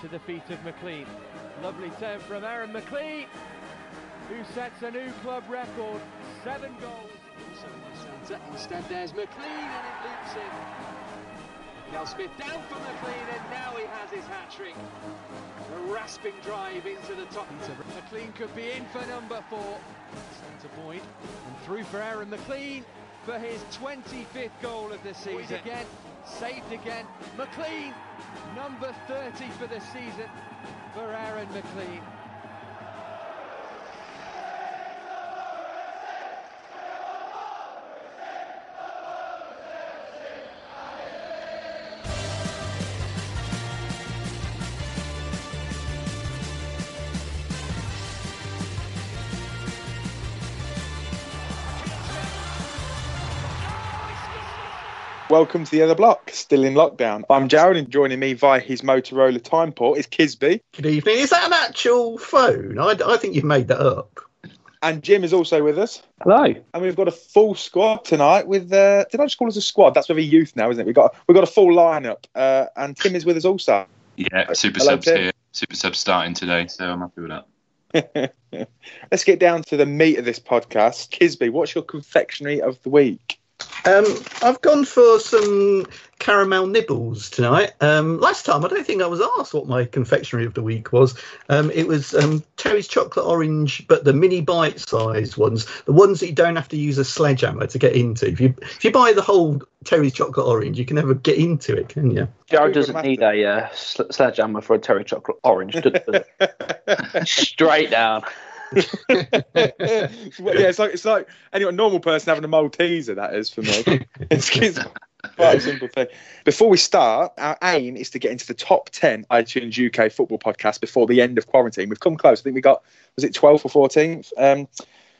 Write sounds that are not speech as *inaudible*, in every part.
Into the feet of McLean. Lovely turn from Aaron McLean, who sets a new club record. Seven goals. Instead, there's McLean, and it loops in. Cal Smith down for McLean, and now he has his hat trick. A rasping drive into the top. McLean could be in for number four. Centre point, and through for Aaron McLean for his 25th goal of the season. again, saved again. McLean, number 30 for the season for Aaron McLean. Welcome to the other block, still in lockdown. I'm Jarred, and joining me via his Motorola Timeport is Kisby. Good evening. Is that an actual phone? I, I think you've made that up. And Jim is also with us. Hello. And we've got a full squad tonight with, uh, did I just call us a squad? That's with a youth now, isn't it? We've got, we've got a full lineup. Uh, and Tim is with us also. Yeah, Super Hello, Sub's Tim. here. Super Sub's starting today, so I'm happy with that. *laughs* Let's get down to the meat of this podcast. Kisby, what's your confectionery of the week? Um, I've gone for some caramel nibbles tonight. Um, last time, I don't think I was asked what my confectionery of the week was. Um, it was um, Terry's chocolate orange, but the mini bite-sized ones, the ones that you don't have to use a sledgehammer to get into. If you if you buy the whole Terry's chocolate orange, you can never get into it, can you? Jarred doesn't need a uh, sledgehammer for a terry chocolate orange. does it? *laughs* Straight down. *laughs* Well, yeah, it's like it's like any normal person having a Malteser. That is for me. *laughs* it's, it's quite a simple thing. Before we start, our aim is to get into the top ten iTunes UK football podcast before the end of quarantine. We've come close. I think we got was it 12th or 14th. Um,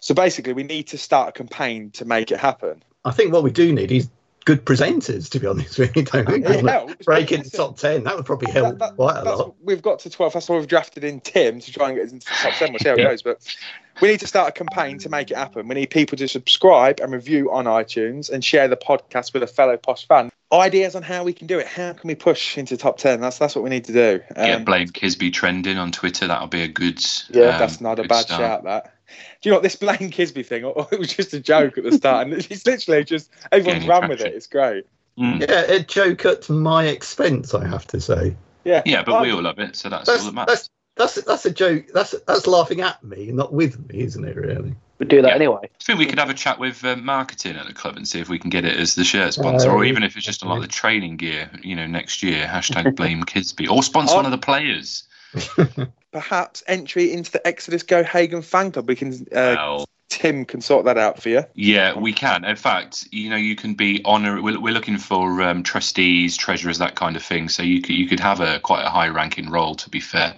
so basically, we need to start a campaign to make it happen. I think what we do need is good presenters, to be honest with you. *laughs* Don't we? It helps, Break but into the top 10. That would probably help That- that- quite a that's lot. what- We've got to 12. That's why we've drafted in Tim to try and get us into the top 10. We'll see how it goes. But we need to start a campaign to make it happen. We need people to subscribe and review on iTunes and share the podcast with a fellow Posh fan. Ideas on how we can do it. How can we push into top 10? That's that's what we need to do. yeah, Um, blame Kisby trending on Twitter. That'll be a good. yeah, um, that's not a bad start. shout, that. Do you know what this Blaine Kisby thing? *laughs* Or it was just a joke at the start, and it's literally just everyone's Gaining run with it. It's great. Mm. Yeah, a joke at my expense, I have to say. Yeah, Yeah, but we all love it, so that's, all That's that matters. that's that's that's a joke. That's that's laughing at me, not with me, isn't it? Really. We do that Yeah. anyway. I think we could have a chat with uh, marketing at the club and see if we can get it as the shirt sponsor, or Uh, even if it's just a lot of the training gear, you know, next year. Hashtag *laughs* blame Kisby, or sponsor Oh. one of the players. *laughs* perhaps entry into the Exodus Go Hagen fan club. We can uh, Well, Tim can sort that out for you. Yeah, we can. In fact, you know, you can be honor. We're, we're looking for um, trustees, treasurers, that kind of thing. So you could you could have a quite a high ranking role. To be fair,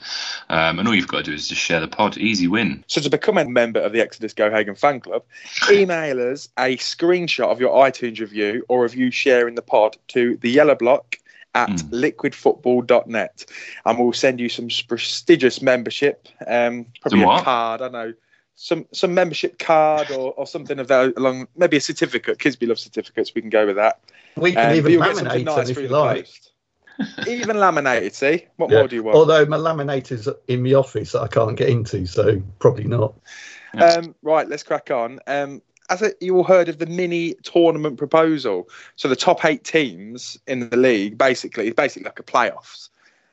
um, and all you've got to do is just share the pod. Easy win. So to become a member of the Exodus Go Hagen fan club, email us a screenshot of your iTunes review or of you sharing the pod to the yellow block at Mm. liquidfootball.net and we'll send you some prestigious membership um probably a card i don't know some some membership card or, or something of that along maybe a certificate Kids kisby loves certificates we can go with that We can Um, even you'll get something laminate them if through you like. post. even laminated see what Yeah. more do you want Although my laminator's in the office that I can't get into, so probably not. Yeah. Um, right, let's crack on. Um, it, you all heard of the mini tournament proposal? So the top eight teams in the league, basically, it's basically like a playoffs,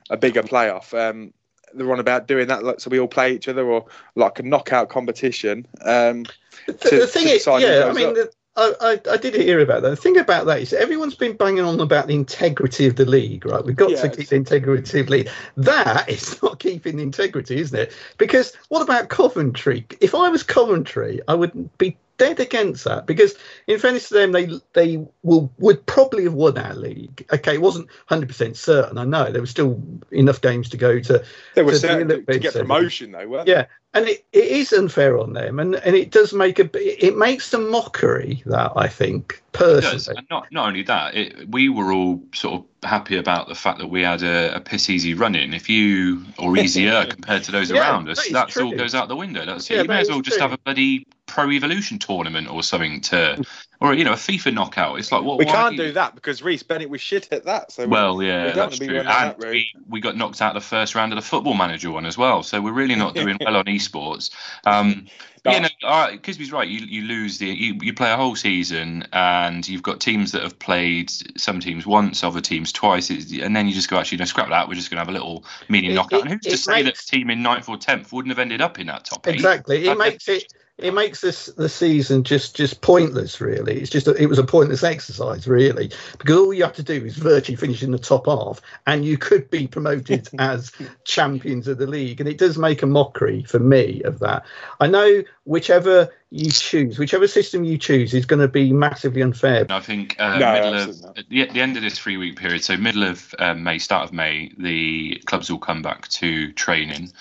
a bigger playoff. Um, they're on about doing that, like, so we all play each other, or like a knockout competition. Um, The, to- the thing is, yeah, I mean, the, I, I, I did hear about that. The thing about that is everyone's been banging on about the integrity of the league, right? We've got to keep the integrity of the league. That *laughs* is not keeping the integrity, isn't it? Because what about Coventry? If I was Coventry, I would be dead against that because in fairness to them they they will would probably have won our league okay it wasn't 100% certain i know there were still enough games to go to they were to certain to, to bit get certain. promotion, though, weren't yeah and it, it is unfair on them and and it does make a it makes a mockery that i think It does. personally And not not only that, it, we were all sort of happy about the fact that we had a, a piss easy run in. If you or easier *laughs* compared to those Yeah, around us, that is that's all goes out the window. That's Yeah, you may as is well just have a bloody pro evolution tournament or something to, or you know, a FIFA knockout. It's like what we? can't you- do that because Rhys Bennett was shit at that. So Well, we yeah, don't that's true. running that we, we got knocked out the first round of the Football Manager one as well. So we're really not doing *laughs* well on esports. Um, No. you know, uh, Kisby's right. You you lose the you, you play a whole season, and you've got teams that have played some teams once, other teams twice, and then you just go actually no scrap that. We're just going to have a little mini knockout. it- and who's it to say makes- that team in ninth or tenth wouldn't have ended up in that top eight? exactly it That- makes it it makes this the season just just pointless really. It's just a, it was a pointless exercise really because all you have to do is virtually finish in the top half and you could be promoted *laughs* as champions of the league. And it does make a mockery for me of that. I know whichever you choose whichever system you choose is going to be massively unfair I think uh, No, middle of not. at the, the end of this three week period, so middle of um, May, start of May, the clubs will come back to training.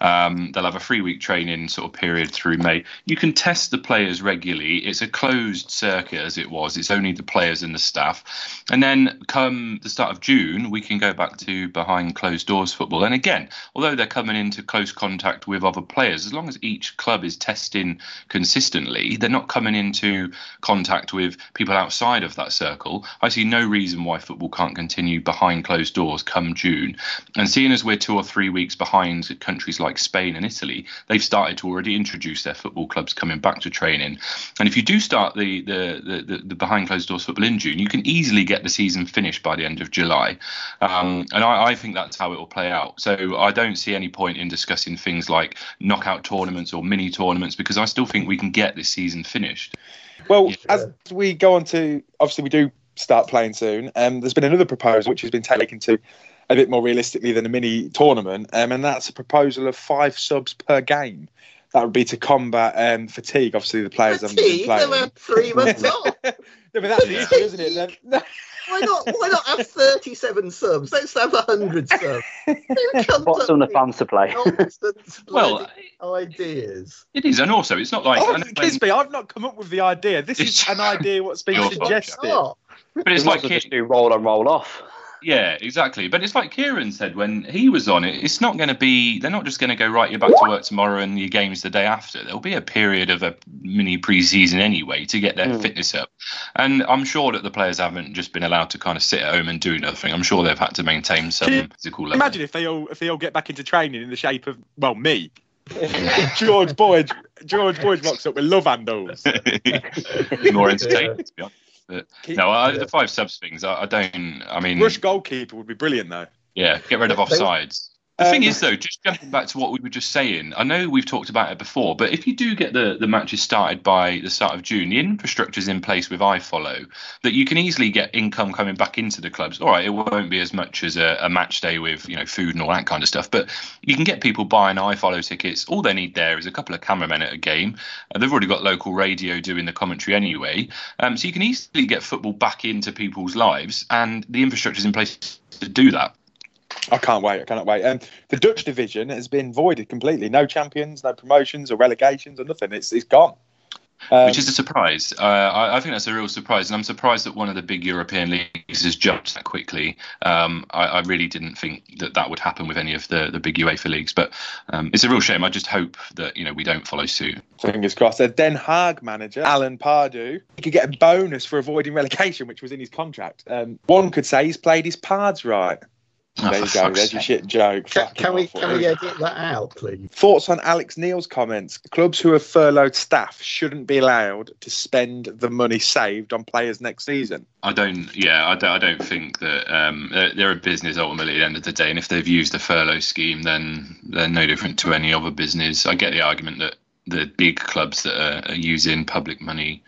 Um, they'll have a three week training sort of period through May. You can test the players regularly. It's a closed circuit as it was. It's only the players and the staff. And then come the start of June, we can go back to behind closed doors football. And again, although they're coming into close contact with other players, as long as each club is testing consistently, they're not coming into contact with people outside of that circle. I see no reason why football can't continue behind closed doors come June. And seeing as we're two or three weeks behind countries like Spain and Italy, they've started to already introduce their football clubs coming back to training. And if you do start the the, the, the, the behind closed doors football in June, you can easily get the season finished by the end of July. Um, and I, I think that's how it will play out. So I don't see any point in discussing things like knockout tournaments or mini tournaments because I still think we can get this season finished. Well, Yeah. as we go on to obviously we do start playing soon. Um, there's been another proposal which has been taken to a bit more realistically than a mini tournament, um, and that's a proposal of five subs per game. That would be to combat um, fatigue. Obviously, the players haven't been Fatigue, playing. they've had three months off. no, but that's the issue, isn't it? Then- Why not? Why not have thirty-seven subs? Let's have hundred subs. *laughs* Who comes What's up on the with fans to play? *laughs* Well, ideas? it is, and also it's not like. Oh, I know when- Kisby, I've not come up with the idea. This is an idea what's been suggested. But it's like as well Ki- just do roll on, roll off. Yeah, exactly. But it's like Kieran said when he was on it. It's not going to be. They're not just going to go right. You're back to work tomorrow, and your games the day after. There'll be a period of a mini pre-season anyway to get their Mm. fitness up. And I'm sure that the players haven't just been allowed to kind of sit at home and do nothing. I'm sure they've had to maintain some physical level. Imagine if they all if they all get back into training in the shape of well me. *laughs* George Boyd George Boyd rocks up with love handles. *laughs* more entertaining. To be honest. But, no, I, Yeah. the five subs things. I, I don't. I mean, Rush goalkeeper would be brilliant though. Yeah, get rid of They- offsides. The Um, thing is, though, just jumping back to what we were just saying, I know we've talked about it before, but if you do get the, the matches started by the start of June, the infrastructure's in place with iFollow that you can easily get income coming back into the clubs. All right, it won't be as much as a, a match day with you know food and all that kind of stuff, but you can get people buying iFollow tickets. All they need there is a couple of cameramen at a game. Uh, they've already got local radio doing the commentary anyway, um, so you can easily get football back into people's lives, and the infrastructure's in place to do that. I can't wait. I cannot wait. And the Dutch division has been voided completely. No champions, no promotions or relegations or nothing. It's it's gone. Um, which is a surprise. Uh, I, I think that's a real surprise, and I'm surprised that one of the big European leagues has jumped that quickly. Um, I, I really didn't think that that would happen with any of the, the big UEFA leagues, but um, it's a real shame. I just hope that you know we don't follow suit. fingers crossed. A Den Haag manager, Alan Pardew, he could get a bonus for avoiding relegation, which was in his contract. Um, one could say he's played his cards right. Oh, there you go. fuck's There's your shit joke. Can, can we awful. can we edit that out, please? Thoughts on Alex Neil's comments? Clubs who have furloughed staff shouldn't be allowed to spend the money saved on players next season. I don't. Yeah, I don't, I don't think that um, they're, they're a business ultimately at the end of the day, and if they've used the furlough scheme, then they're no different to any other business. I get the argument that the big clubs that are, are using public money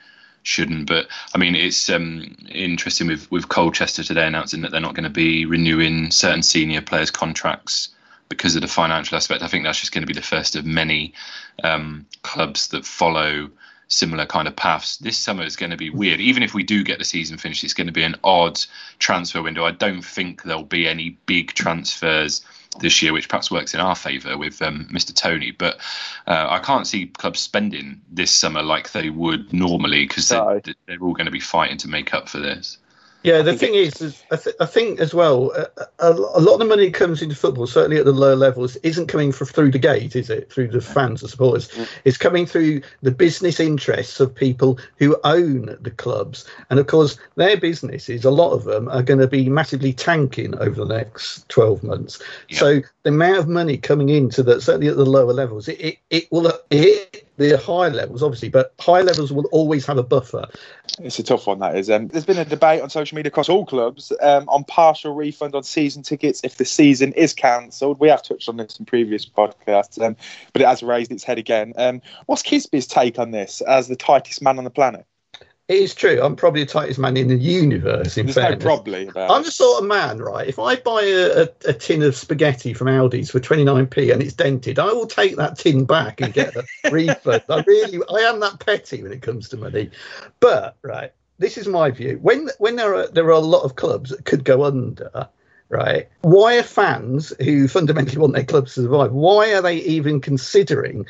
shouldn't, but I mean it's um, interesting with with Colchester today announcing that they're not going to be renewing certain senior players' contracts because of the financial aspect. I think that's just going to be the first of many um, clubs that follow similar kind of paths. This summer is going to be weird. Even if we do get the season finished, it's going to be an odd transfer window. I don't think there'll be any big transfers this year, which perhaps works in our favour with um, Mr. Toney. But uh, I can't see clubs spending this summer like they would normally because they're, they're all going to be fighting to make up for this. Yeah, the thing is, is I, th- I think as well, a, a lot of the money that comes into football, certainly at the lower levels, isn't coming from through the gate, is it? Through the fans and supporters. It's coming through the business interests of people who own the clubs. And of course, their businesses, a lot of them, are going to be massively tanking over the next 12 months. Yeah. So the amount of money coming into that, certainly at the lower levels, it, it, it will hit the higher levels, obviously, but higher levels will always have a buffer. It's a tough one, that is. Um, there's been a debate on social media across all clubs um, on partial refund on season tickets if the season is cancelled. We have touched on this in previous podcasts, um, but it has raised its head again. Um, what's Kisby's take on this as the tightest man on the planet? It is true. I'm probably the tightest man in the universe. In There's no fairness, probably about I'm the sort of man, right? If I buy a, a, a tin of spaghetti from Aldi's for 29p and it's dented, I will take that tin back and get a *laughs* refund. I really, I am that petty when it comes to money. But right, this is my view. When when there are there are a lot of clubs that could go under, right? Why are fans who fundamentally want their clubs to survive? Why are they even considering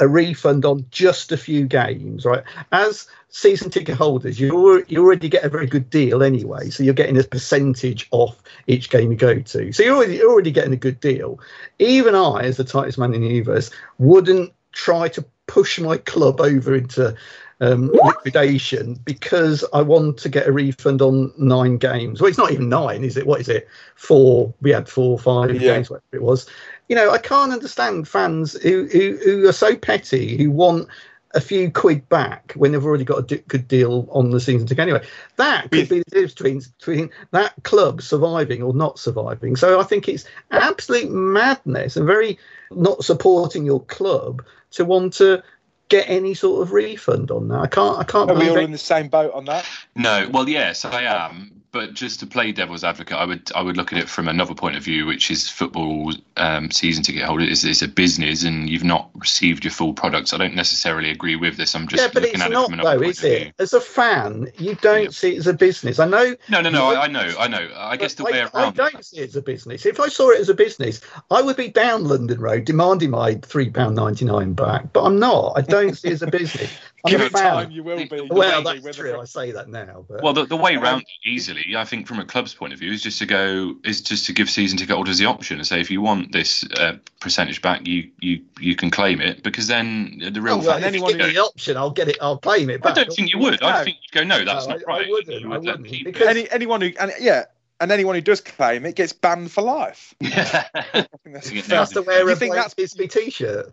a refund on just a few games, right? As season ticket holders, you already, you already get a very good deal anyway, so you're getting a percentage off each game you go to. So you're already you're already getting a good deal. Even I, as the tightest man in the universe, wouldn't try to push my club over into um, liquidation because I want to get a refund on nine games. Well, it's not even nine, is it? What is it? Four. We had four, five Yeah. games, whatever it was. You know, I can't understand fans who, who, who are so petty who want a few quid back when they've already got a d- good deal on the season ticket anyway. That could be the difference between, between that club surviving or not surviving. So I think it's absolute madness and very not supporting your club to want to get any sort of refund on that. I can't. I can't Are we believe all it. in the same boat on that? No, well, yes, I am. But just to play devil's advocate, I would I would look at it from another point of view, which is football um, season ticket holder is it's a business, and you've not received your full products. I don't necessarily agree with this. I'm just yeah, but looking it's at it not from another though, point is of it? view. As a fan, you don't Yeah. see it as a business. I know. No, no, no. I, I know, I know. I guess the but way I, around. I don't see it as a business. If I saw it as a business, I would be down London Road demanding my three pound ninety nine back. But I'm not. I don't see it as a business. I'm Give a it fan. time, you will be. Well, Maybe that's true. the- I say that now. But Well, the, the way around it easily, I think, from a club's point of view, is just to go is just to give season ticket holders the option and say if you want this uh, percentage back, you you you can claim it because then the real Oh, well, fact- if you give me the option, I'll get it. I'll claim it I don't think you would. No. I think you'd go, no, that's No, not I- I right. wouldn't, You I would let them wouldn't, because- Any, anyone who, and yeah, and anyone who does claim it gets banned for life. it. *laughs* I think that's You get fair. Has to wear You a think Blake that's Bisbee t-shirt.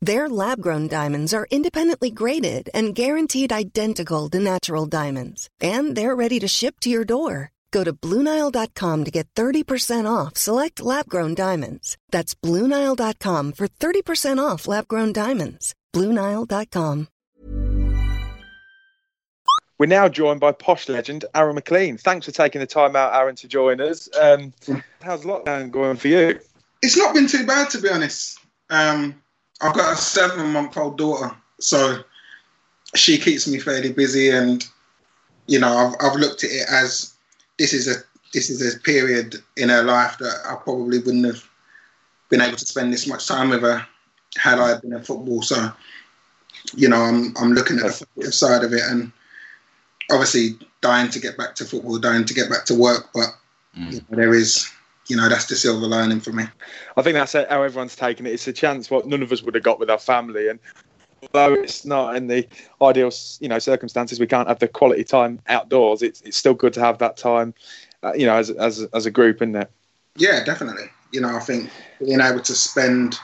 Their lab grown diamonds are independently graded and guaranteed identical to natural diamonds, and they're ready to ship to your door. Go to BlueNile.com to get 30% off select lab grown diamonds. That's BlueNile.com for 30% off lab grown diamonds. BlueNile.com. We're now joined by posh legend Aaron McLean. Thanks for taking the time out, Aaron, to join us. Um, how's lockdown going for you? It's not been too bad, to be honest. Um, I've got a seven-month-old daughter, so she keeps me fairly busy, and you know, I've, I've looked at it as this is a this is a period in her life that I probably wouldn't have been able to spend this much time with her had I been in football. So, you know, I'm I'm looking at the side of it, and obviously dying to get back to football, dying to get back to work, but you mm. know, there is. You know, that's the silver lining for me. I think that's how everyone's taken it. It's a chance what none of us would have got with our family, and although it's not in the ideal, you know, circumstances, we can't have the quality time outdoors. It's it's still good to have that time, uh, you know, as as as a group, isn't it? Yeah, definitely. You know, I think being able to spend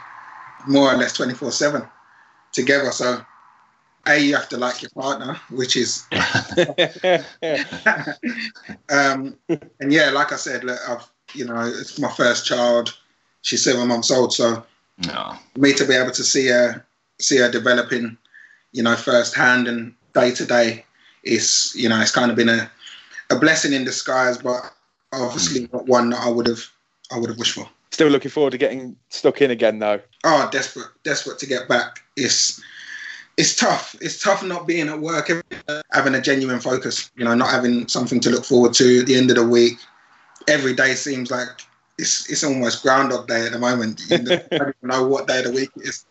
more or less twenty four seven together. So, a you have to like your partner, which is, *laughs* *laughs* um, and yeah, like I said, look, I've you know, it's my first child. She's seven months old, so No. me to be able to see her see her developing, you know, firsthand and day to day is, you know, it's kind of been a, a blessing in disguise, but obviously mm. not one that I would have I would have wished for. Still looking forward to getting stuck in again, though. Oh, desperate, desperate to get back. It's it's tough. It's tough not being at work, having a genuine focus. You know, not having something to look forward to at the end of the week. Every day seems like it's it's almost Groundhog Day at the moment. You *laughs* don't even know what day of the week it is.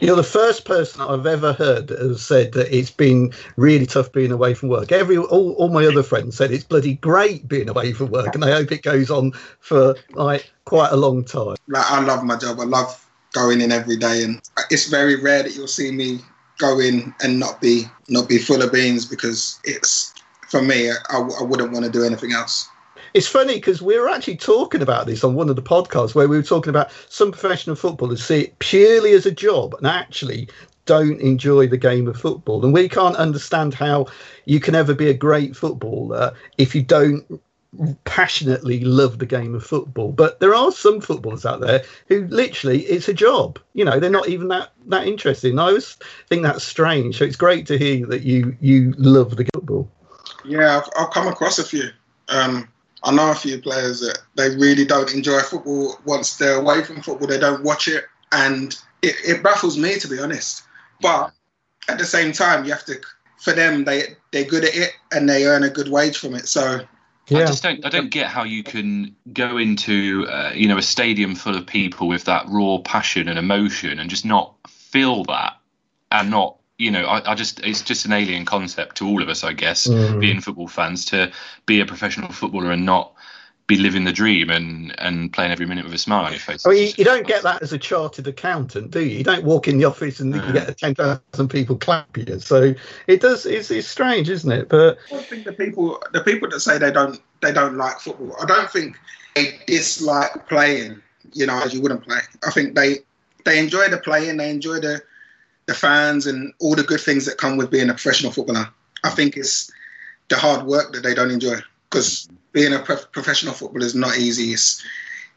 You're the first person I've ever heard that has said that it's been really tough being away from work. Every all, all my other friends said it's bloody great being away from work, and they hope it goes on for like quite a long time. like I love my job. I love going in every day, and it's very rare that you'll see me go in and not be not be full of beans because it's for me. I, I wouldn't want to do anything else. It's funny because we were actually talking about this on one of the podcasts where we were talking about some professional footballers see it purely as a job and actually don't enjoy the game of football. And we can't understand how you can ever be a great footballer if you don't passionately love the game of football. But there are some footballers out there who literally it's a job. You know, they're not even that that interested. And I always think that's strange. So it's great to hear that you you love the football. Yeah, I've, I've come across a few. Um, I know a few players that they really don't enjoy football. Once they're away from football, they don't watch it, and it, it baffles me to be honest. But at the same time, you have to. For them, they they're good at it and they earn a good wage from it. So I just don't. I don't get how you can go into, uh, you know, a stadium full of people with that raw passion and emotion, and just not feel that, and not, you know, I, I just, it's just an alien concept to all of us, I guess, Mm. being football fans, to be a professional footballer and not be living the dream and and playing every minute with a smile on your face. I mean, you, you don't get that as a chartered accountant, do you? You don't walk in the office and you get ten thousand people clap you. So it does. It's, it's strange, isn't it? But I don't think the people the people that say they don't they don't like football. I don't think they dislike playing. You know, as you wouldn't play. I think they they enjoy the playing. They enjoy the the fans and all the good things that come with being a professional footballer. I think it's the hard work that they don't enjoy because being a prof- professional footballer is not easy. It's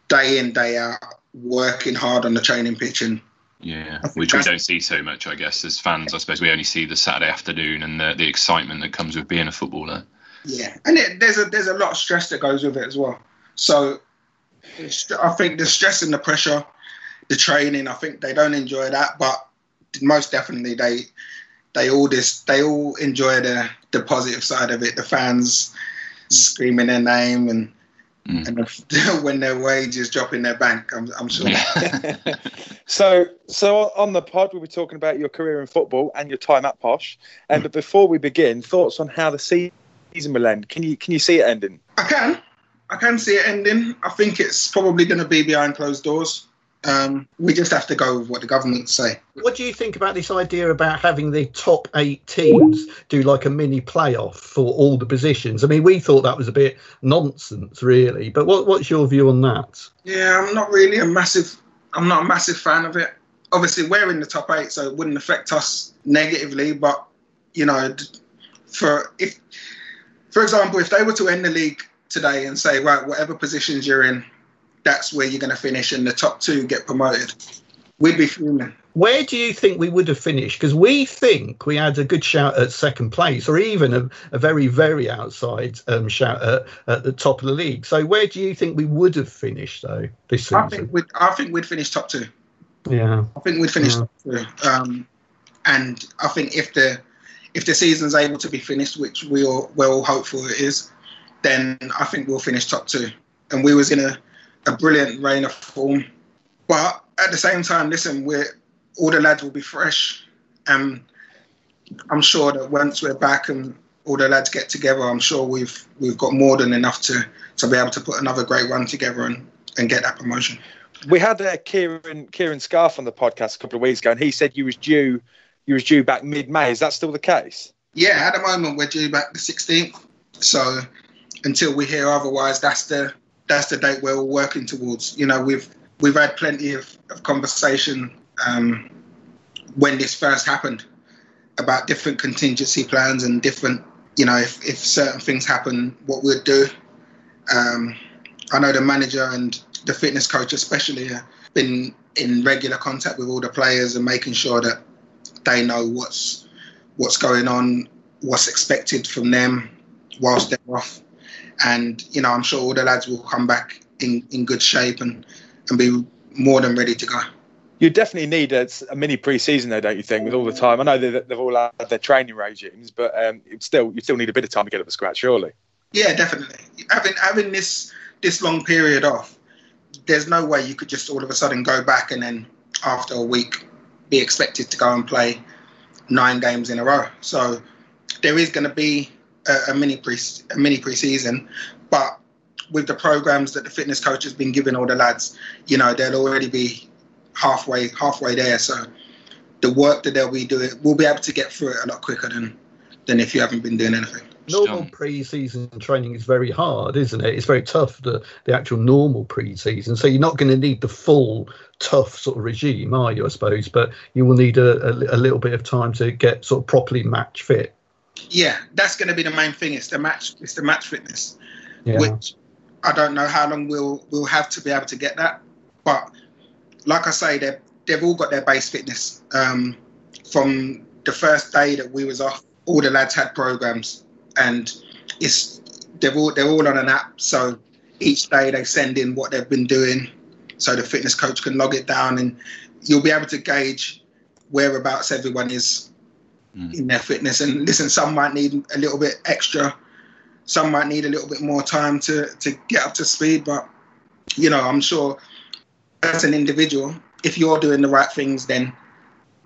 day in day out working hard on the training pitch and Yeah, which we don't see so much, I guess, as fans. I suppose we only see the Saturday afternoon and the, the excitement that comes with being a footballer. Yeah, and it, there's a there's a lot of stress that goes with it as well. So it's- I think the stress and the pressure, the training, I think they don't enjoy that, but most definitely they they all this they all enjoy the the positive side of it. The fans mm. screaming their name and. Mm. And if, *laughs* when their wages drop in their bank, I'm, I'm sure. *laughs* So, so on the pod, we'll be talking about your career in football and your time at Posh. And but before we begin, thoughts on how the season will end? Can you can you see it ending? I can. I can see it ending. I think it's probably going to be behind closed doors. Um, we just have to go with what the government say. what do you think about this idea about having the top eight teams do like a mini playoff for all the positions? I mean, we thought that was a bit nonsense, really. But what, what's your view on that? Yeah, I'm not really a massive. I'm not a massive fan of it. Obviously, we're in the top eight, so it wouldn't affect us negatively. But you know, for if, for example, if they were to end the league today and say, right, whatever positions you're in, that's where you're going to finish, and the top two get promoted, we'd be fuming. where do you think we would have finished? Because we think we had a good shout at second place, or even a, a very, very outside um, shout at, at, the top of the league. So where do you think we would have finished though this season? I think we'd, I think we'd finish top two. Yeah, I think we'd finish Yeah. top two. Um, and I think if the if the season's able to be finished, which we all we're all hopeful it is, then I think we'll finish top two. And we was in a, a brilliant reign of form. But at the same time, listen, we're all the lads will be fresh. And I'm sure that once we're back and all the lads get together, I'm sure we've we've got more than enough to to be able to put another great run together and, and get that promotion. We had uh, Kieran Kieran Scarf on the podcast a couple of weeks ago, and he said you was due you was due back mid May. Is that still the case? Yeah, at the moment we're due back the 16th. So until we hear otherwise, that's the that's the date we're all working towards. You know, we've we've had plenty of, of conversation um, when this first happened about different contingency plans and different, you know, if, if certain things happen, what we'd do. Um, I know the manager and the fitness coach especially have been in regular contact with all the players and making sure that they know what's what's going on, what's expected from them whilst they're off. And, you know, I'm sure all the lads will come back in, in good shape and, and be more than ready to go. You definitely need a, a mini pre-season, though, don't you think? With all the time, I know they've all had their training regimes, but um, still you still need a bit of time to get up to scratch, surely. Yeah, definitely. Having having this this long period off, there's no way you could just all of a sudden go back and then after a week be expected to go and play nine games in a row. So there is going to be a, a mini pre a mini preseason, but with the programs that the fitness coach has been giving all the lads, you know, they'll already be halfway halfway there. So the work that they'll be doing, we'll be able to get through it a lot quicker than than if you haven't been doing anything. Normal pre-season training is very hard, isn't it? It's very tough the the actual normal pre-season. So you're not going to need the full tough sort of regime, are you? I suppose, but you will need a, a, a little bit of time to get sort of properly match fit. Yeah, that's going to be the main thing. It's the match. It's the match fitness, Yeah. which I don't know how long we'll we'll have to be able to get that. But like I say, they they've all got their base fitness. Um, from the first day that we was off, all the lads had programs, and it's they've all they're all on an app. So each day they send in what they've been doing, so the fitness coach can log it down, and you'll be able to gauge whereabouts everyone is Mm. in their fitness. And listen, some might need a little bit extra, some might need a little bit more time to to get up to speed. But you know, I'm sure as an individual, if you're doing the right things, then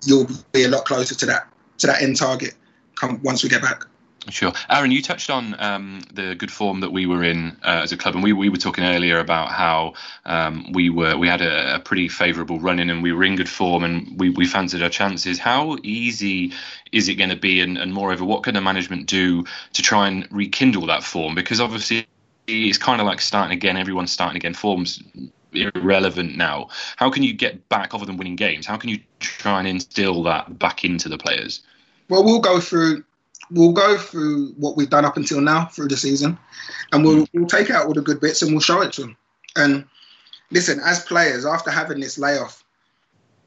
you'll be a lot closer to that to that end target. Come once we get back. Sure, Aaron, you touched on um, the good form that we were in uh, as a club, and we, we were talking earlier about how um, we were we had a, a pretty favourable run in, and we were in good form, and we, we fancied our chances. How easy is it going to be, and, and moreover, what can the management do to try and rekindle that form? Because obviously, it's kind of like starting again. Everyone's starting again. Forms irrelevant now. How can you get back, other than winning games? How can you try and instill that back into the players? Well, we'll go through we'll go through what we've done up until now through the season, and we'll we'll take out all the good bits and we'll show it to them. And listen, as players, after having this layoff,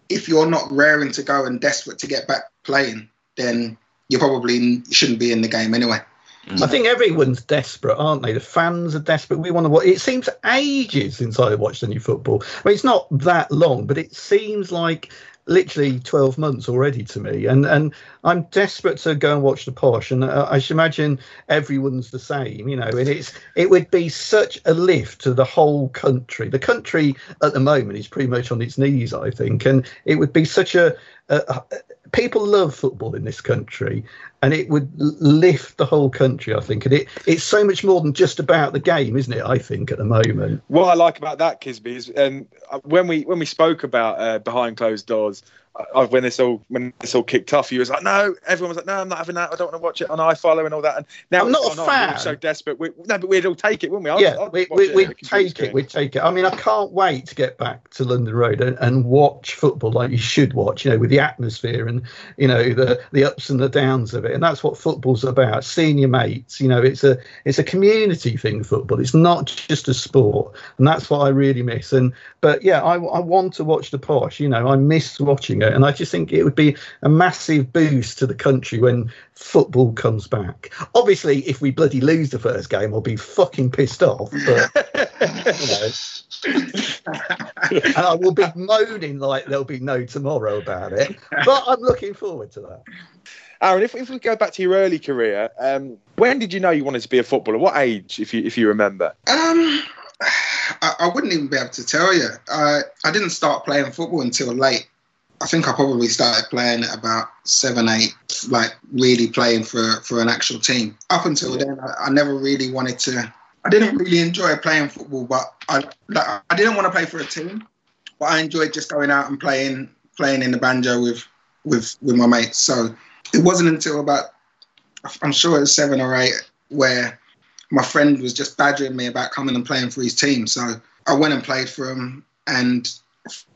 if you're not raring to go and desperate to get back playing, then you probably shouldn't be in the game anyway. Mm. I think everyone's desperate, aren't they? The fans are desperate. We want to watch. It seems ages since I watched any football. I mean, it's not that long, but it seems like literally 12 months already to me. And and i'm desperate to go and watch the posh. And uh, i should imagine everyone's the same you know. And it's it would be such a lift to the whole country. The country at the moment is pretty much on its knees i think. And it would be such a, a, a people love football in this country and it would lift the whole country i think. And it it's so much more than just about the game isn't it i think at the moment? What I like about that, Kisby, is um, when we when we spoke about uh, behind closed doors, uh, when this all when this all kicked off, you was like, no, everyone was like, no, I'm not having that. I don't want to watch it on iFollow and all that. And now I'm not a on, fan. so desperate. We, no, but we'd all take it, wouldn't we? I'd- yeah, I'd we, we, we on the computer take it. We take it. I mean, I can't wait to get back to London Road and, and watch football like you should watch. You know, with the atmosphere and you know the the ups and the downs of it. And that's what football's about. Seeing your mates. You know, it's a it's a community thing. Football. It's not just a sport, and that's what I really miss. And but yeah, I, I want to watch the posh. You know, I miss watching it. And I just think it would be a massive boost to the country when football comes back. Obviously, if we bloody lose the first game, I'll be fucking pissed off. But, you know. and I will be moaning like there'll be no tomorrow about it. But I'm looking forward to that. Aaron, if, if we go back to your early career, um, when did you know you wanted to be a footballer? What age, if you if you remember? Um, *sighs* I, I wouldn't even be able to tell you. I I didn't start playing football until late. I think I probably started playing at about seven, eight, like really playing for for an actual team. Up until then, I, I never really wanted to. I didn't really enjoy playing football, but I like, I didn't want to play for a team. But I enjoyed just going out and playing playing in the banjo with with with my mates. So it wasn't until about I'm sure it was seven or eight where my friend was just badgering me about coming and playing for his team. So I went and played for him, and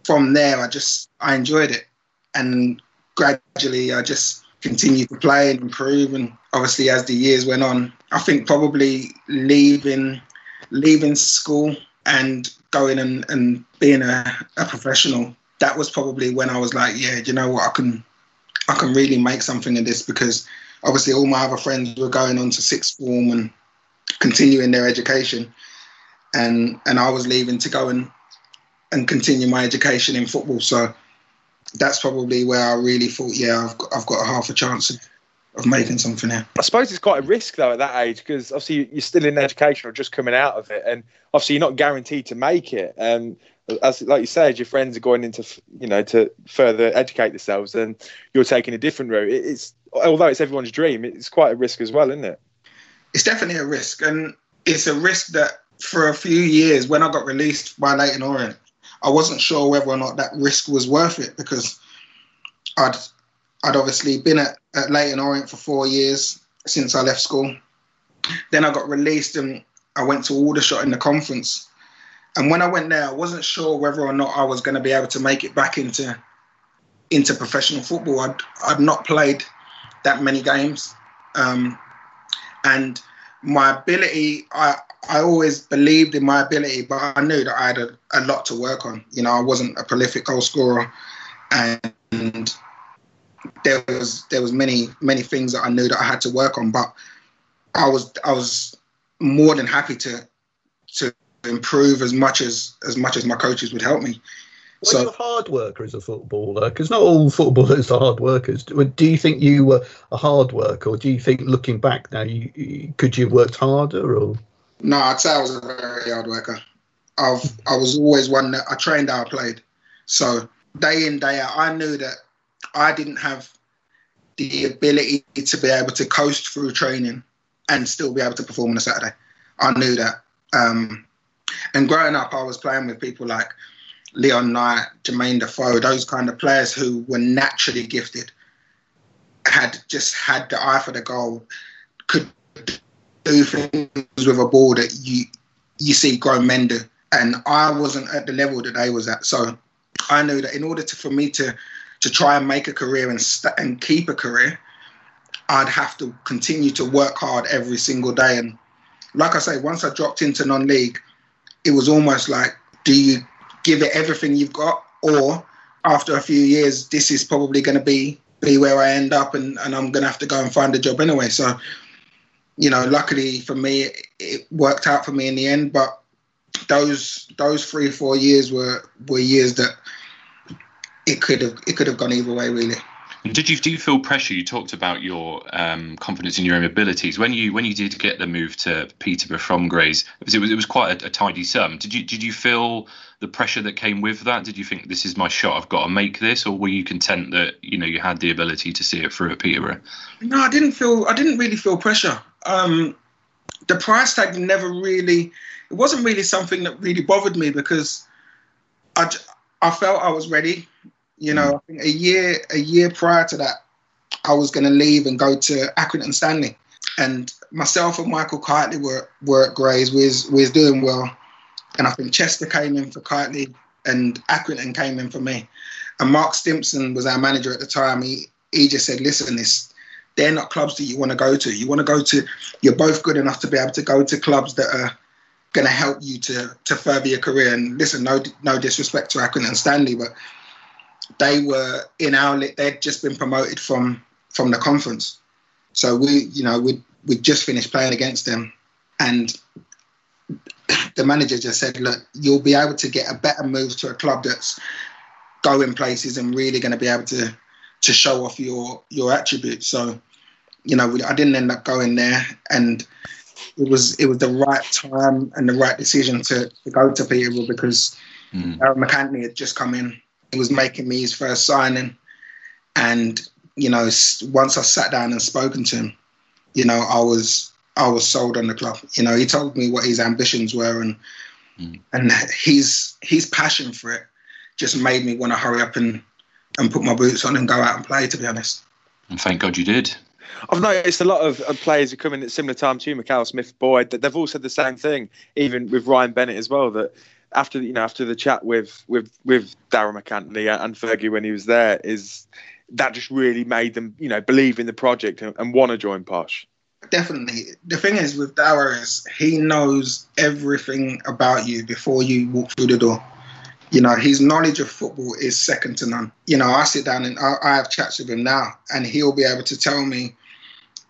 from there, I just I enjoyed it, and gradually I just continued to play and improve. And obviously, as the years went on, I think probably leaving leaving school and going and, and being a, a professional that was probably when I was like, yeah, you know what, I can I can really make something of this because obviously all my other friends were going on to sixth form and continuing their education, and and I was leaving to go and and continue my education in football. So that's probably where I really thought, yeah, I've got, I've got a half a chance of, of making something here. I suppose it's quite a risk though at that age because obviously you're still in education or just coming out of it, and obviously you're not guaranteed to make it. Um, as like you said, your friends are going into you know to further educate themselves, and you're taking a different route. It's although it's everyone's dream, it's quite a risk as well, isn't it? It's definitely a risk, and it's a risk that for a few years when I got released by Leyton Orient, I wasn't sure whether or not that risk was worth it because I'd I'd obviously been at, at Leyton Orient for four years since I left school. Then I got released and I went to Aldershot in the conference. And when I went there, I wasn't sure whether or not I was going to be able to make it back into into professional football. I'd I'd not played that many games, um, and my ability, I I always believed in my ability, but I knew that I had a, a lot to work on. You know, I wasn't a prolific goal scorer, and there was there was many many things that I knew that I had to work on. But I was I was more than happy to to improve as much as as much as my coaches would help me. Were so, you a hard worker as a footballer? Because not all footballers *laughs* are hard workers. Do you think you were a hard worker, or do you think looking back now, you, you could you have worked harder? Or no, I'd say I was a very hard worker. I've I was always one that I trained I played. So day in day out, I knew that I didn't have the ability to be able to coast through training and still be able to perform on a Saturday. I knew that. Um, and growing up, I was playing with people like Leon Knight, Jermaine Defoe, those kind of players who were naturally gifted, had just had the eye for the goal, could do things with a ball that you you see grown men do. And I wasn't at the level that they was at. So I knew that in order to, for me to to try and make a career and st- and keep a career, I'd have to continue to work hard every single day. And like I say, once I dropped into non-league, it was almost like, do you give it everything you've got, or after a few years, this is probably going to be be where I end up, and, and I'm going to have to go and find a job anyway. So, you know, luckily for me, it, it worked out for me in the end. But those those three four years were were years that it could have it could have gone either way really. Did you do you feel pressure? You talked about your um, confidence in your own abilities when you when you did get the move to Peterborough from Grays. It was it was quite a, a tidy sum. Did you did you feel the pressure that came with that? Did you think this is my shot? I've got to make this, or were you content that you know you had the ability to see it through at Peterborough? No, I didn't feel. I didn't really feel pressure. Um, the price tag never really. It wasn't really something that really bothered me because I I felt I was ready. You know, a year a year prior to that, I was going to leave and go to Accrington Stanley, and myself and Michael Kightly were were at Grays. We was, we was doing well, and I think Chester came in for Kightly, and Accrington came in for me, and Mark Stimpson was our manager at the time. He he just said, "Listen, this." They're not clubs that you want to go to. You want to go to. You're both good enough to be able to go to clubs that are going to help you to to further your career. And listen, no no disrespect to Accrington Stanley, but they were in our they'd just been promoted from from the conference, so we you know we we just finished playing against them, and the manager just said, look, you'll be able to get a better move to a club that's going places and really going to be able to to show off your your attributes. So, you know, I didn't end up going there, and it was it was the right time and the right decision to, to go to Peterborough because mm. Aaron McAnthony had just come in. He was making me his first signing, and you know, once I sat down and spoken to him, you know, I was I was sold on the club. You know, he told me what his ambitions were and mm. and his his passion for it just made me want to hurry up and and put my boots on and go out and play. To be honest. And thank God you did. I've noticed a lot of, of players who come in at similar time to you, Mackail Smith, Boyd, that they've all said the same thing. Even with Ryan Bennett as well, that after you know after the chat with with with Darragh MacAnthony and Fergie when he was there, is that just really made them you know believe in the project and, and want to join Posh definitely. The thing is with Darragh is he knows everything about you before you walk through the door. You know, his knowledge of football is second to none. You know, I sit down and I, I have chats with him now, and he'll be able to tell me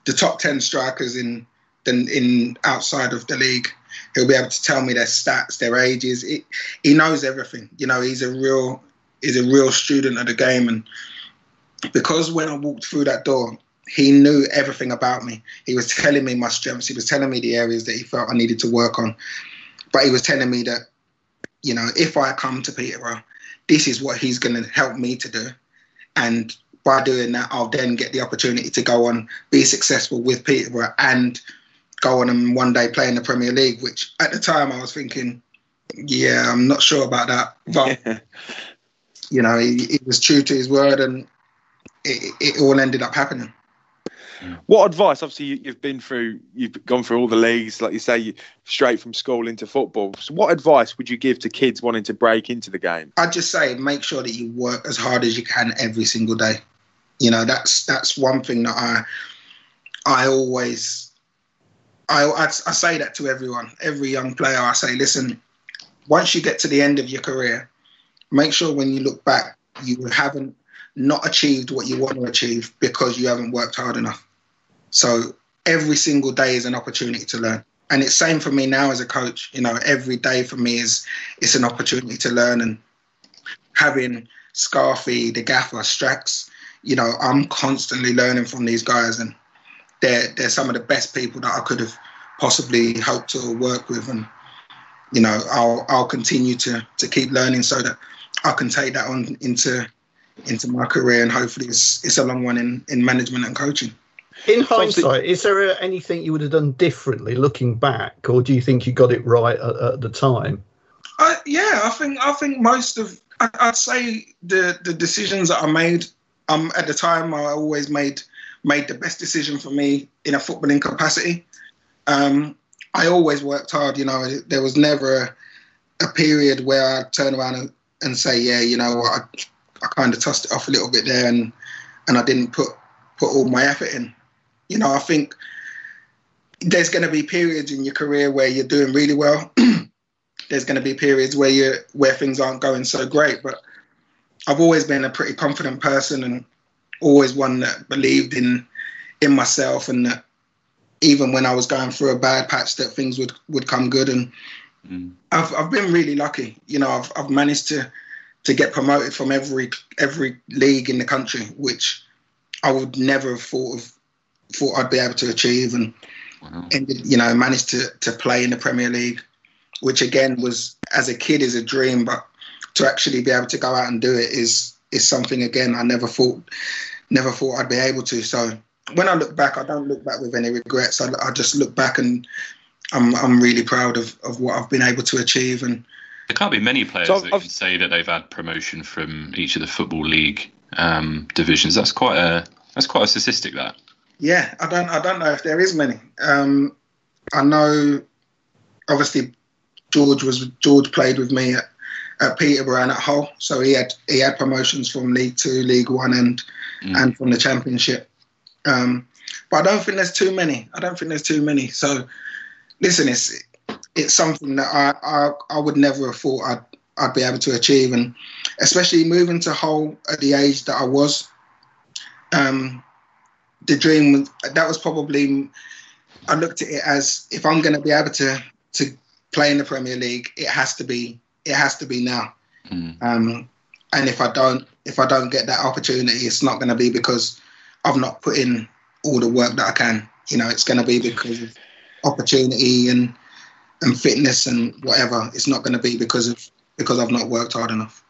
the top ten strikers in in, in outside of the league. He'll be able to tell me their stats, their ages. He knows everything. You know, he's a real he's a real student of the game, and because when I walked through that door, he knew everything about me. He was telling me my strengths. He was telling me the areas that he felt I needed to work on. But he was telling me that, you know, if I come to Peterborough, this is what he's going to help me to do. And by doing that, I'll then get the opportunity to go on, be successful with Peterborough, and go on and one day play in the Premier League. Which at the time I was thinking, yeah, I'm not sure about that. But you know, he, he, was true to his word, and it, it all ended up happening. What advice? Obviously, you, have been through, you've gone through all the leagues, like you say, straight from school into football. So, what advice would you give to kids wanting to break into the game? I'd just say make sure that you work as hard as you can every single day. You know, that's that's one thing that I I always I, I, I say that to everyone, every young player. I say, listen, once you get to the end of your career, make sure when you look back, you haven't not achieved what you want to achieve because you haven't worked hard enough. So every single day is an opportunity to learn. And it's same for me now as a coach. You know, every day for me is it's an opportunity to learn. And having Scarfy, the gaffer, Strax, you know, I'm constantly learning from these guys, and they're they're some of the best people that I could have possibly hoped to work with. And you know, I'll I'll continue to to keep learning so that I can take that on into into my career, and hopefully it's it's a long one in in management and coaching. In hindsight, is there anything you would have done differently looking back, or do you think you got it right at, at the time? Uh, yeah, I think I think most of I, would say the the decisions that I made um at the time I always made made the best decision for me in a footballing capacity. Um, I always worked hard. You know, there was never a, a period where I'd turn around and, and say, yeah, you know I, I kind of tossed it off a little bit there, and and I didn't put put all my effort in. You know, I think there's going to be periods in your career where you're doing really well. *clears throat* there's going to be periods where you where things aren't going so great, but I've always been a pretty confident person and always one that believed in in myself and that even when I was going through a bad patch that things would would come good and mm. I've I've been really lucky. You know, I've I've managed to to get promoted from every every league in the country, which I would never have thought of thought I'd be able to achieve, and wow. ended, you know managed to to play in the Premier League, which again was as a kid is a dream, but to actually be able to go out and do it is is something again I never thought never thought I'd be able to. So when I look back, I don't look back with any regrets. I, I just look back and I'm I'm really proud of of what I've been able to achieve and there can't be many players so that I've, can say that they've had promotion from each of the football league um, divisions. That's quite a that's quite a statistic. That. Yeah, I don't I don't know if there is many. Um, I know, obviously, George was George played with me at, at Peterborough and at Hull, so he had he had promotions from League Two, League One, and mm. and from the Championship. Um, but I don't think there's too many. I don't think there's too many. So, listen, it's it's something that I, I, I would never have thought I'd I'd be able to achieve, and especially moving to Hull at the age that I was. Um, the dream that was probably I looked at it as if I'm going to be able to to play in the Premier League, it has to be it has to be now. Mm. Um, and if I don't if I don't get that opportunity, it's not going to be because I've not put in all the work that I can. You know, it's going to be because of opportunity and and fitness and whatever. It's not going to be because of because I've not worked hard enough.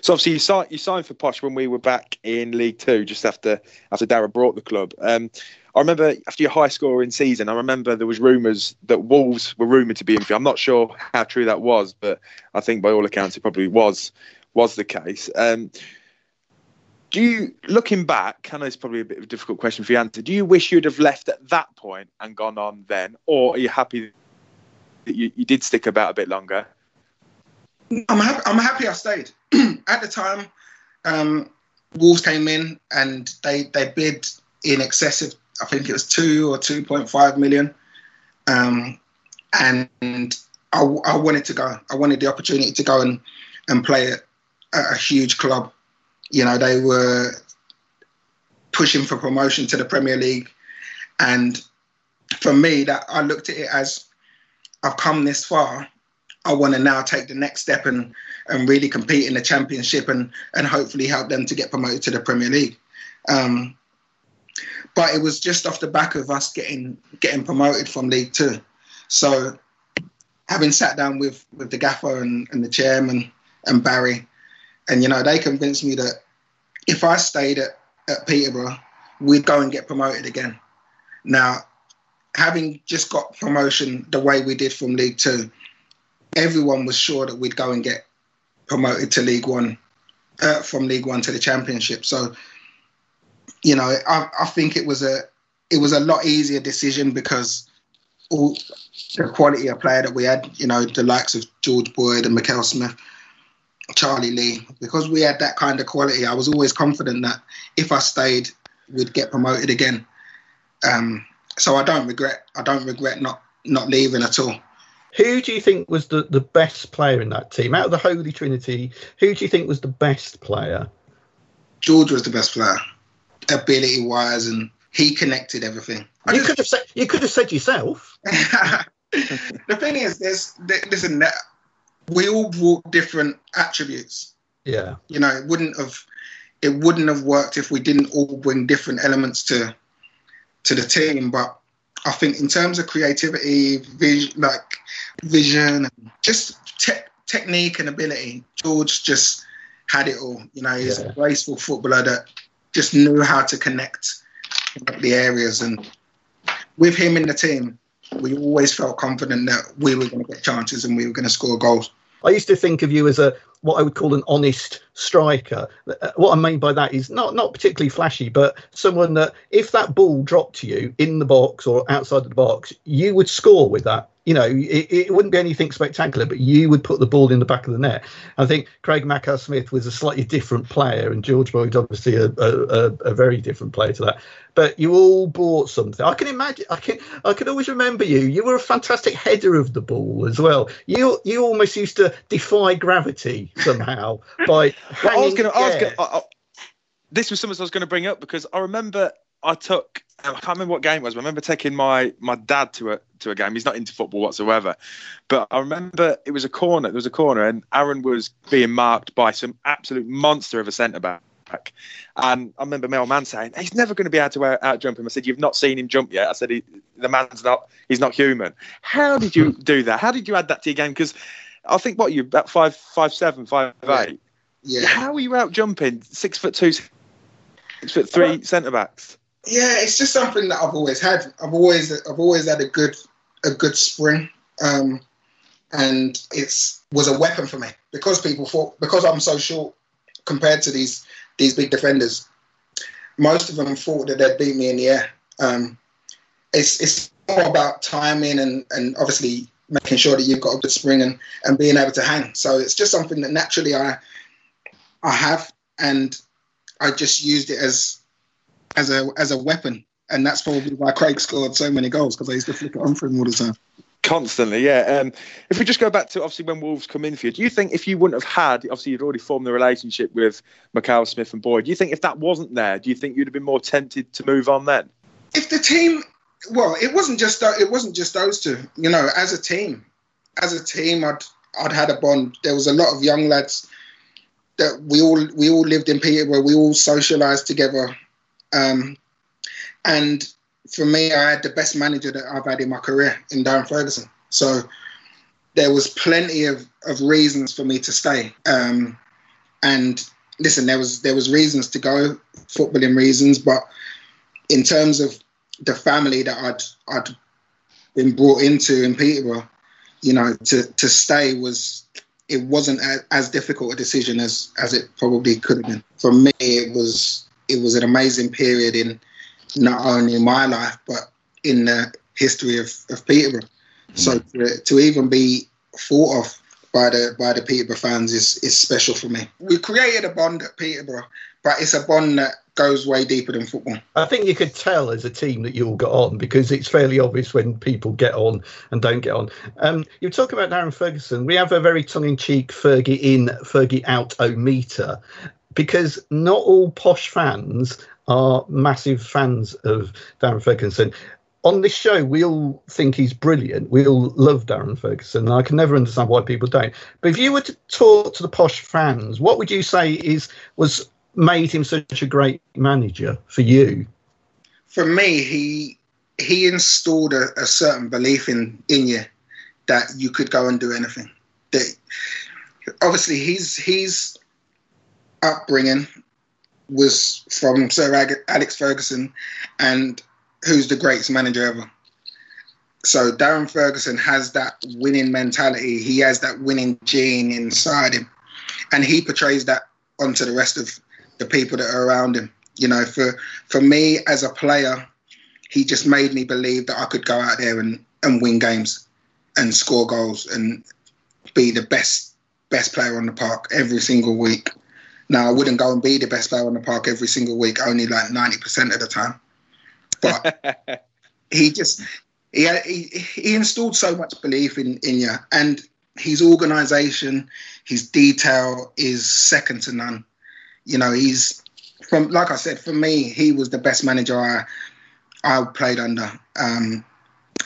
So obviously you signed you signed for Posh when we were back in League Two, just after after Darragh brought the club. Um, I remember after your high scoring season, I remember there was rumours that Wolves were rumoured to be in for. I'm not sure how true that was, but I think by all accounts it probably was was the case. Um, do you, looking back, I know it's probably a bit of a difficult question for you to answer. Do you wish you'd have left at that point and gone on then, or are you happy that you, you did stick about a bit longer? I'm happy. I'm happy I stayed. *clears throat* At the time, um, Wolves came in and they they bid in excess of I think it was two or two point five million, um, and I, I, wanted to go. I wanted the opportunity to go and and play at a huge club. You know, they were pushing for promotion to the Premier League, and for me, that I looked at it as I've come this far. I want to now take the next step and and really compete in the championship and and hopefully help them to get promoted to the Premier League. Um, but it was just off the back of us getting getting promoted from League Two. So having sat down with with the gaffer and, and the chairman and Barry, and you know they convinced me that if I stayed at, at Peterborough, we'd go and get promoted again. Now, having just got promotion the way we did from League Two, everyone was sure that we'd go and get promoted to League One, uh, from League One to the Championship. So you know, I, I think it was a it was a lot easier decision because all the quality of player that we had, you know, the likes of George Boyd and Mackail Smith, Charlie Lee, because we had that kind of quality, I was always confident that if I stayed, we'd get promoted again. Um, so I don't regret I don't regret not not leaving at all. Who do you think was the, the best player in that team? Out of the Holy Trinity, who do you think was the best player? George was the best player ability wise, and he connected everything. you could have said you could have said yourself. *laughs* the thing is, there's listen, we all brought different attributes. Yeah, you know, it wouldn't have it wouldn't have worked if we didn't all bring different elements to to the team. But I think in terms of creativity, vision, like vision, just te- technique and ability, George just had it all. You know, he's yeah. a graceful footballer that just knew how to connect the areas. And with him in the team, we always felt confident that we were going to get chances and we were going to score goals. I used to think of you as a what I would call an honest striker. Uh, what I mean by that is not not particularly flashy, but someone that if that ball dropped to you in the box or outside of the box, you would score with that you know, it, it, wouldn't be anything spectacular, but you would put the ball in the back of the net. I think Craig Mackail Smith was a slightly different player, and George Boyd obviously a, a, a, very different player to that. But you all bought something. I can imagine. I can. I can always remember you. You were a fantastic header of the ball as well. You you almost used to defy gravity somehow by. *laughs* well, I was going to. Ask. This was something I was going to bring up because I remember I took I can't remember what game it was. I remember taking my my dad to a to a game. He's not into football whatsoever, but I remember it was a corner. There was a corner, and Aaron was being marked by some absolute monster of a centre back. And I remember my old man saying, "He's never going to be able to out, out jump him." I said, "You've not seen him jump yet." I said, "The man's not. He's not human." How did you *laughs* do that? How did you add that to your game? Because I think what you about five five seven five eight. Yeah. How are you out jumping six foot two, six foot three centre backs? Yeah, it's just something that I've always had. I've always I've always had a good a good spring, um, and it's was a weapon for me because people thought because I'm so short compared to these these big defenders. Most of them thought that they'd beat me in the air. Um, it's it's more about timing and and obviously making sure that you've got a good spring and and being able to hang. So it's just something that naturally I I have and I just used it as as a as a weapon, and that's probably why Craig scored so many goals because I used to flick it on for him all the time. Constantly, yeah. Um, if we just go back to obviously when Wolves come in for you, do you think if you wouldn't have had, obviously you'd already formed the relationship with Mackail Smith and Boyd, do you think if that wasn't there, do you think you'd have been more tempted to move on then? If the team, well, it wasn't just it wasn't just those two. You know, as a team, as a team, I'd I'd had a bond. There was a lot of young lads that we all we all lived in Peterborough. We all socialised together, um, and for me, I had the best manager that I've had in my career in Darren Ferguson. So there was plenty of, of reasons for me to stay. Um, and listen, there was there was reasons to go, footballing reasons, but in terms of the family that I'd I'd been brought into in Peterborough, you know, to to stay was it wasn't a, as difficult a decision as as it probably could have been. For me, it was it was an amazing period in not only in my life but in the history of, of Peterborough. So to, to even be thought of by the by the Peterborough fans is is special for me. We created a bond at Peterborough, but it's a bond that goes way deeper than football. I think you could tell as a team that you all got on because it's fairly obvious when people get on and don't get on. Um, you talk about Darren Ferguson. We have a very tongue-in-cheek Fergie in, Fergie out o meter because not all posh fans are massive fans of Darren Ferguson. On this show, we all think he's brilliant. We all love Darren Ferguson. And I can never understand why people don't. But if you were to talk to the posh fans, what would you say is was made him such a great manager for you? For me, he he installed a, a certain belief in in you that you could go and do anything. That obviously he's he's upbringing was from Sir Alex Ferguson, and who's the greatest manager ever. So Darren Ferguson has that winning mentality. He has that winning gene inside him, and he portrays that onto the rest of the people that are around him. You know, for for me as a player, he just made me believe that I could go out there and, and win games and score goals and be the best best player on the park every single week. Now I wouldn't go and be the best player on the park every single week, only like ninety percent of the time. But *laughs* he just he, he he installed so much belief in in you, and his organisation, his detail is second to none. You know, he's from like I said, for me, he was the best manager I I played under, um,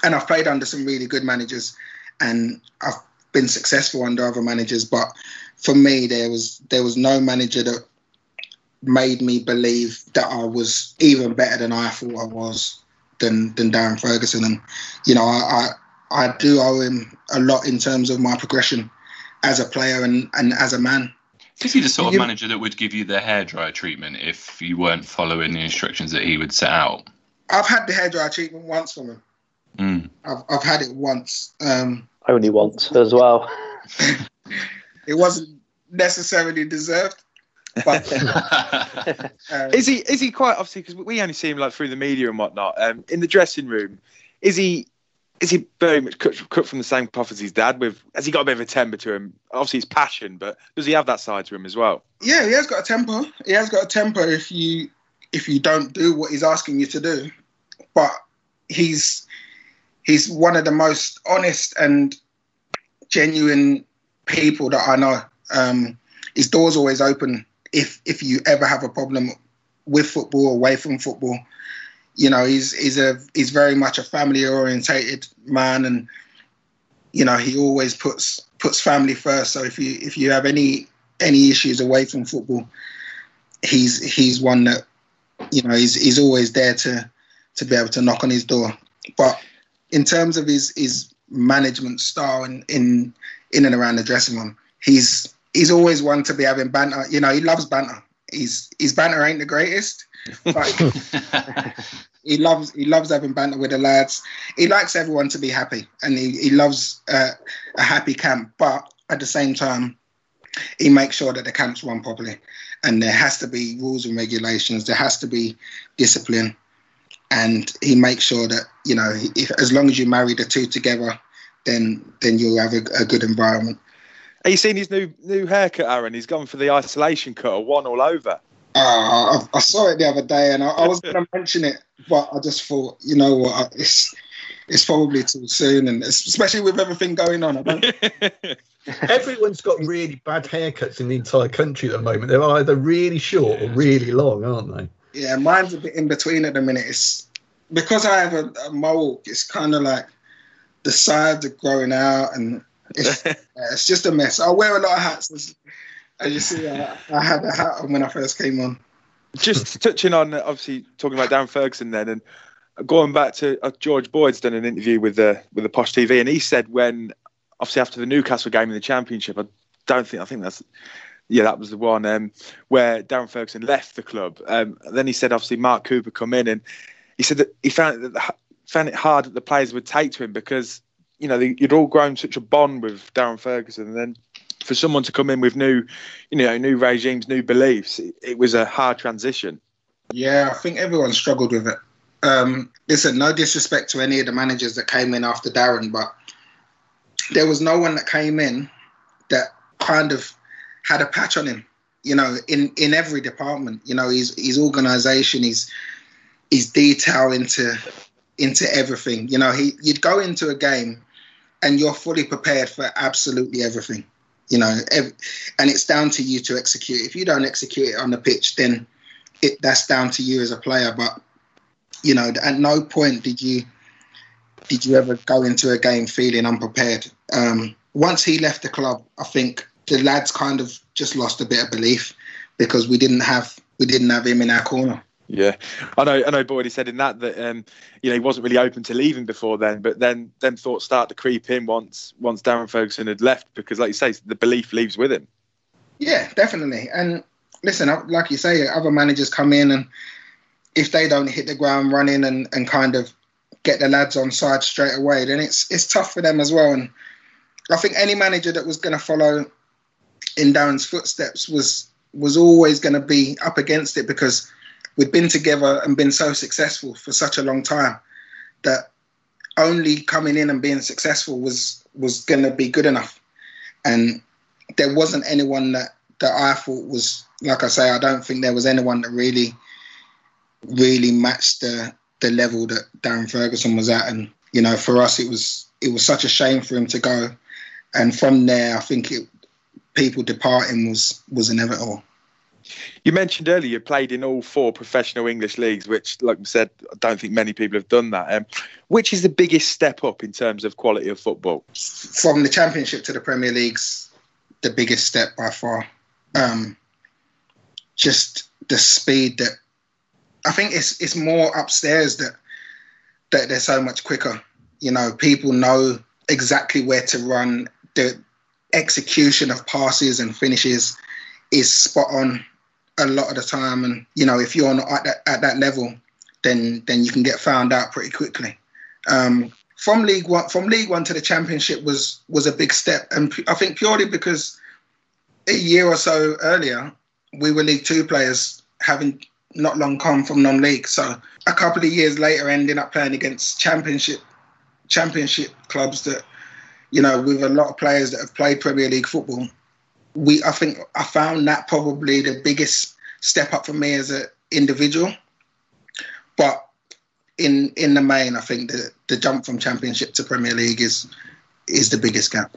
and I've played under some really good managers, and I've been successful under other managers, but for me, there was there was no manager that made me believe that I was even better than I thought I was than than Darren Ferguson. And you know, I I, I do owe him a lot in terms of my progression as a player and, and as a man. Is he the sort of manager that would give you the hairdryer treatment if you weren't following the instructions that he would set out? I've had the hairdryer treatment once from him. Mm. I've, I've had it once. Um, Only once as well. *laughs* it wasn't necessarily deserved. But um, *laughs* is he is he quite obviously because we only see him like through the media and whatnot um, in the dressing room? Is he is he very much cut, cut from the same cloth as his dad? With has he got a bit of a temper to him? Obviously, his passion, but does he have that side to him as well? Yeah, he has got a temper. He has got a temper if you if you don't do what he's asking you to do. But he's he's one of the most honest and genuine people that I know. Um, his door's always open if if you ever have a problem with football, away from football. You know, he's he's a he's very much a family orientated man, and you know he always puts puts family first. So if you if you have any any issues away from football, he's he's one that you know he's he's always there to to be able to knock on his door. But in terms of his his management style in in in and around the dressing room, he's he's always one to be having banter. You know, he loves banter. He's his banter ain't the greatest, but *laughs* he loves he loves having banter with the lads. He likes everyone to be happy, and he he loves uh, a happy camp. But at the same time, he makes sure that the camps run properly, and there has to be rules and regulations. There has to be discipline, and he makes sure that you know if as long as you marry the two together, then then you'll have a, a good environment. Are you seen his new new haircut, Aaron? He's gone for the isolation cut, a one all over. Uh, I, I, saw it the other day, and I, I was going *laughs* to mention it, but I just thought, you know what, it's it's probably too soon, and especially with everything going on. I don't. *laughs* *laughs* Everyone's got really bad haircuts in the entire country at the moment. They're either really short or really long, aren't they? Yeah, mine's a bit in between at the minute. It's because I have a, a mohawk. It's kind of like the sides are growing out, and it's, *laughs* it's just a mess. I wear a lot of hats. As, as you see, I, I had a hat on when I first came on. Just touching on obviously talking about Darren Ferguson then, and going back to uh, George Boyd's done an interview with the with the Posh TV, and he said when obviously after the Newcastle game in the Championship, I don't think I think that's yeah that was the one um, where Darren Ferguson left the club. Um, then he said obviously Mark Cooper come in, and he said that he found that found it hard that the players would take to him because you know you'd all grown such a bond with Darren Ferguson, and then for someone to come in with new, you know, new regimes, new beliefs, it, it was a hard transition. Yeah, I think everyone struggled with it. Um, listen, no disrespect to any of the managers that came in after Darren, but there was no one that came in that kind of had a patch on him. You know, in in every department. You know, his his organisation, his his detail into into everything. You know, he you'd go into a game and you're fully prepared for absolutely everything. You know, ev- and it's down to you to execute. If you don't execute it on the pitch, then it that's down to you as a player. But you know, at no point did you did you ever go into a game feeling unprepared. Um, once he left the club, I think the lads kind of just lost a bit of belief because we didn't have we didn't have him in our corner. Yeah, I know. I know. Boyd he said in that that um, you know he wasn't really open to leaving before then, but then then thoughts start to creep in once once Darren Ferguson had left because, like you say, the belief leaves with him. Yeah, definitely. And listen, like you say, other managers come in and if they don't hit the ground running and, and kind of get the lads on side straight away, then it's it's tough for them as well. And I think any manager that was going to follow in Darren's footsteps was was always going to be up against it because we'd been together and been so successful for such a long time that only coming in and being successful was was going to be good enough. And there wasn't anyone that that I thought was like I say I don't think there was anyone that really really matched the the level that Darren Ferguson was at. And you know for us it was it was such a shame for him to go. And from there I think it people departing was was inevitable you mentioned earlier you played in all four professional English leagues, which, like I said, I don't think many people have done that. Um, which is the biggest step up in terms of quality of football? From the Championship to the Premier League's the biggest step by far. Um, just the speed that I think it's it's more upstairs that that they're so much quicker. You know, people know exactly where to run. The execution of passes and finishes is spot on a lot of the time. And you know, if you're not at that, at that level, then then you can get found out pretty quickly. Um, from League One, from League One to the Championship was was a big step, and I think purely because a year or so earlier we were League Two players, having not long come from non-league. So a couple of years later, ending up playing against Championship Championship clubs that you know with a lot of players that have played Premier League football we I think I found that probably the biggest step up for me as an individual. But in in the main, I think the the jump from Championship to Premier League is is the biggest gap.